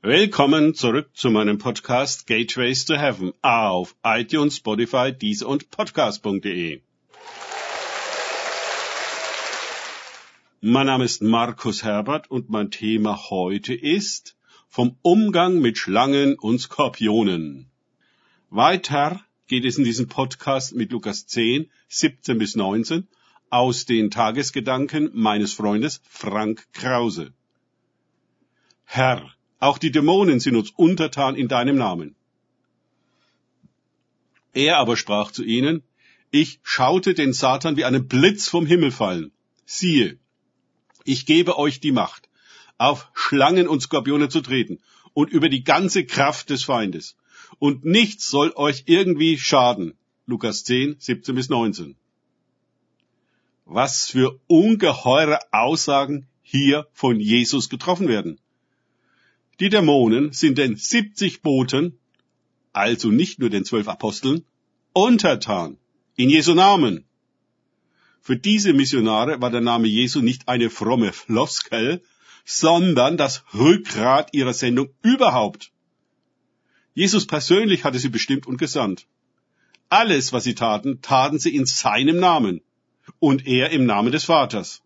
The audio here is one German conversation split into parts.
Willkommen zurück zu meinem Podcast Gateways to Heaven auf iTunes, Spotify, Deezer und Podcast.de. Mein Name ist Markus Herbert und mein Thema heute ist vom Umgang mit Schlangen und Skorpionen. Weiter geht es in diesem Podcast mit Lukas 10, 17 bis 19 aus den Tagesgedanken meines Freundes Frank Krause. Herr, auch die Dämonen sind uns untertan in deinem Namen. Er aber sprach zu ihnen, ich schaute den Satan wie einen Blitz vom Himmel fallen. Siehe, ich gebe euch die Macht, auf Schlangen und Skorpione zu treten und über die ganze Kraft des Feindes. Und nichts soll euch irgendwie schaden. Lukas 10, 17 bis 19. Was für ungeheure Aussagen hier von Jesus getroffen werden. Die Dämonen sind den 70 Boten, also nicht nur den zwölf Aposteln, untertan. In Jesu Namen. Für diese Missionare war der Name Jesu nicht eine fromme Floskel, sondern das Rückgrat ihrer Sendung überhaupt. Jesus persönlich hatte sie bestimmt und gesandt. Alles, was sie taten, taten sie in seinem Namen und er im Namen des Vaters.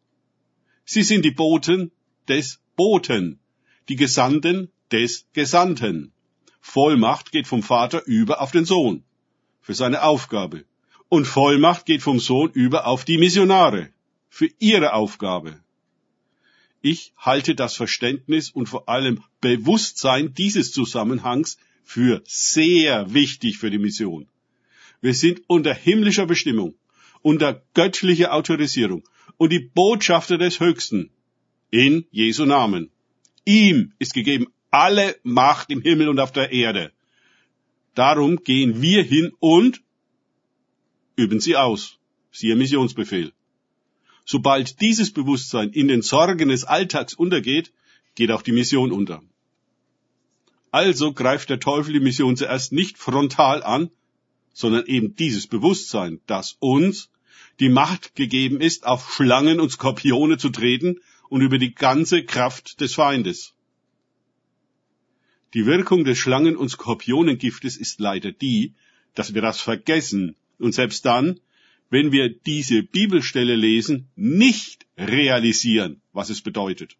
Sie sind die Boten des Boten die Gesandten des Gesandten. Vollmacht geht vom Vater über auf den Sohn für seine Aufgabe. Und Vollmacht geht vom Sohn über auf die Missionare für ihre Aufgabe. Ich halte das Verständnis und vor allem Bewusstsein dieses Zusammenhangs für sehr wichtig für die Mission. Wir sind unter himmlischer Bestimmung, unter göttlicher Autorisierung und die Botschafter des Höchsten in Jesu Namen. Ihm ist gegeben alle Macht im Himmel und auf der Erde. Darum gehen wir hin und üben sie aus. Siehe Missionsbefehl. Sobald dieses Bewusstsein in den Sorgen des Alltags untergeht, geht auch die Mission unter. Also greift der Teufel die Mission zuerst nicht frontal an, sondern eben dieses Bewusstsein, dass uns die Macht gegeben ist, auf Schlangen und Skorpione zu treten und über die ganze Kraft des Feindes. Die Wirkung des Schlangen- und Skorpionengiftes ist leider die, dass wir das vergessen und selbst dann, wenn wir diese Bibelstelle lesen, nicht realisieren, was es bedeutet.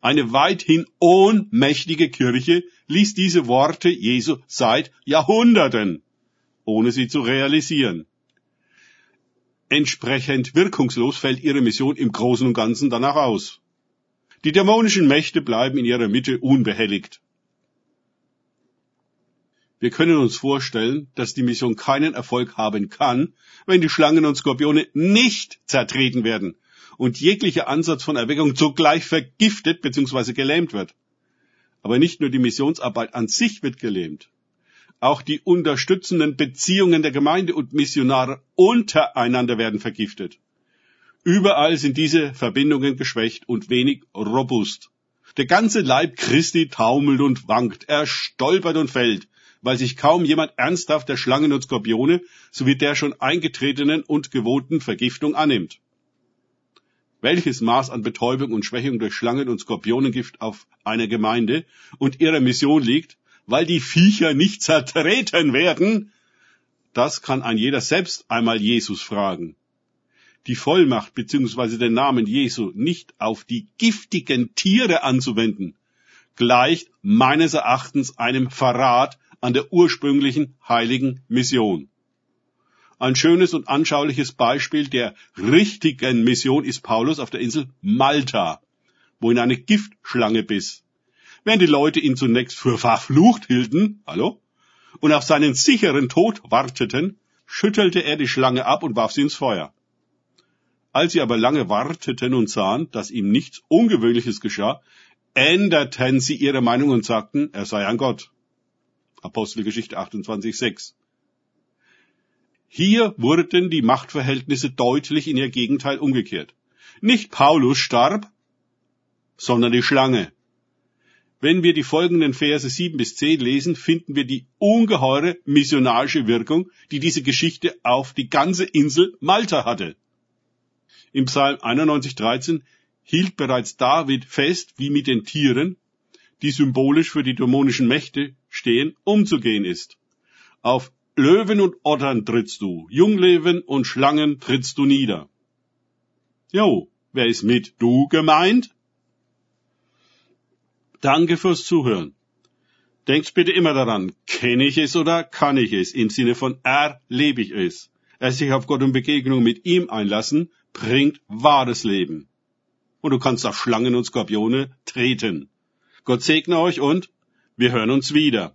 Eine weithin ohnmächtige Kirche liest diese Worte Jesu seit Jahrhunderten, ohne sie zu realisieren. Entsprechend wirkungslos fällt ihre Mission im Großen und Ganzen danach aus. Die dämonischen Mächte bleiben in ihrer Mitte unbehelligt. Wir können uns vorstellen, dass die Mission keinen Erfolg haben kann, wenn die Schlangen und Skorpione nicht zertreten werden und jeglicher Ansatz von Erweckung zugleich vergiftet bzw. gelähmt wird. Aber nicht nur die Missionsarbeit an sich wird gelähmt. Auch die unterstützenden Beziehungen der Gemeinde und Missionare untereinander werden vergiftet. Überall sind diese Verbindungen geschwächt und wenig robust. Der ganze Leib Christi taumelt und wankt, er stolpert und fällt, weil sich kaum jemand ernsthaft der Schlangen und Skorpione sowie der schon eingetretenen und gewohnten Vergiftung annimmt. Welches Maß an Betäubung und Schwächung durch Schlangen und Skorpionengift auf einer Gemeinde und ihrer Mission liegt, weil die Viecher nicht zertreten werden? Das kann ein jeder selbst einmal Jesus fragen. Die Vollmacht bzw. den Namen Jesu nicht auf die giftigen Tiere anzuwenden, gleicht meines Erachtens einem Verrat an der ursprünglichen heiligen Mission. Ein schönes und anschauliches Beispiel der richtigen Mission ist Paulus auf der Insel Malta, wo ihn eine Giftschlange biss. Während die Leute ihn zunächst für verflucht hielten, hallo, und auf seinen sicheren Tod warteten, schüttelte er die Schlange ab und warf sie ins Feuer. Als sie aber lange warteten und sahen, dass ihm nichts Ungewöhnliches geschah, änderten sie ihre Meinung und sagten, er sei ein Gott. Apostelgeschichte 28,6. Hier wurden die Machtverhältnisse deutlich in ihr Gegenteil umgekehrt. Nicht Paulus starb, sondern die Schlange. Wenn wir die folgenden Verse 7 bis 10 lesen, finden wir die ungeheure missionarische Wirkung, die diese Geschichte auf die ganze Insel Malta hatte. Im Psalm 91, 13 hielt bereits David fest, wie mit den Tieren, die symbolisch für die dämonischen Mächte stehen, umzugehen ist. Auf Löwen und Ottern trittst du, Junglöwen und Schlangen trittst du nieder. Jo, wer ist mit du gemeint? Danke fürs Zuhören. Denkt bitte immer daran, kenne ich es oder kann ich es? Im Sinne von erlebe ich es. Er sich auf Gott und Begegnung mit ihm einlassen, bringt wahres Leben. Und du kannst auf Schlangen und Skorpione treten. Gott segne euch und wir hören uns wieder.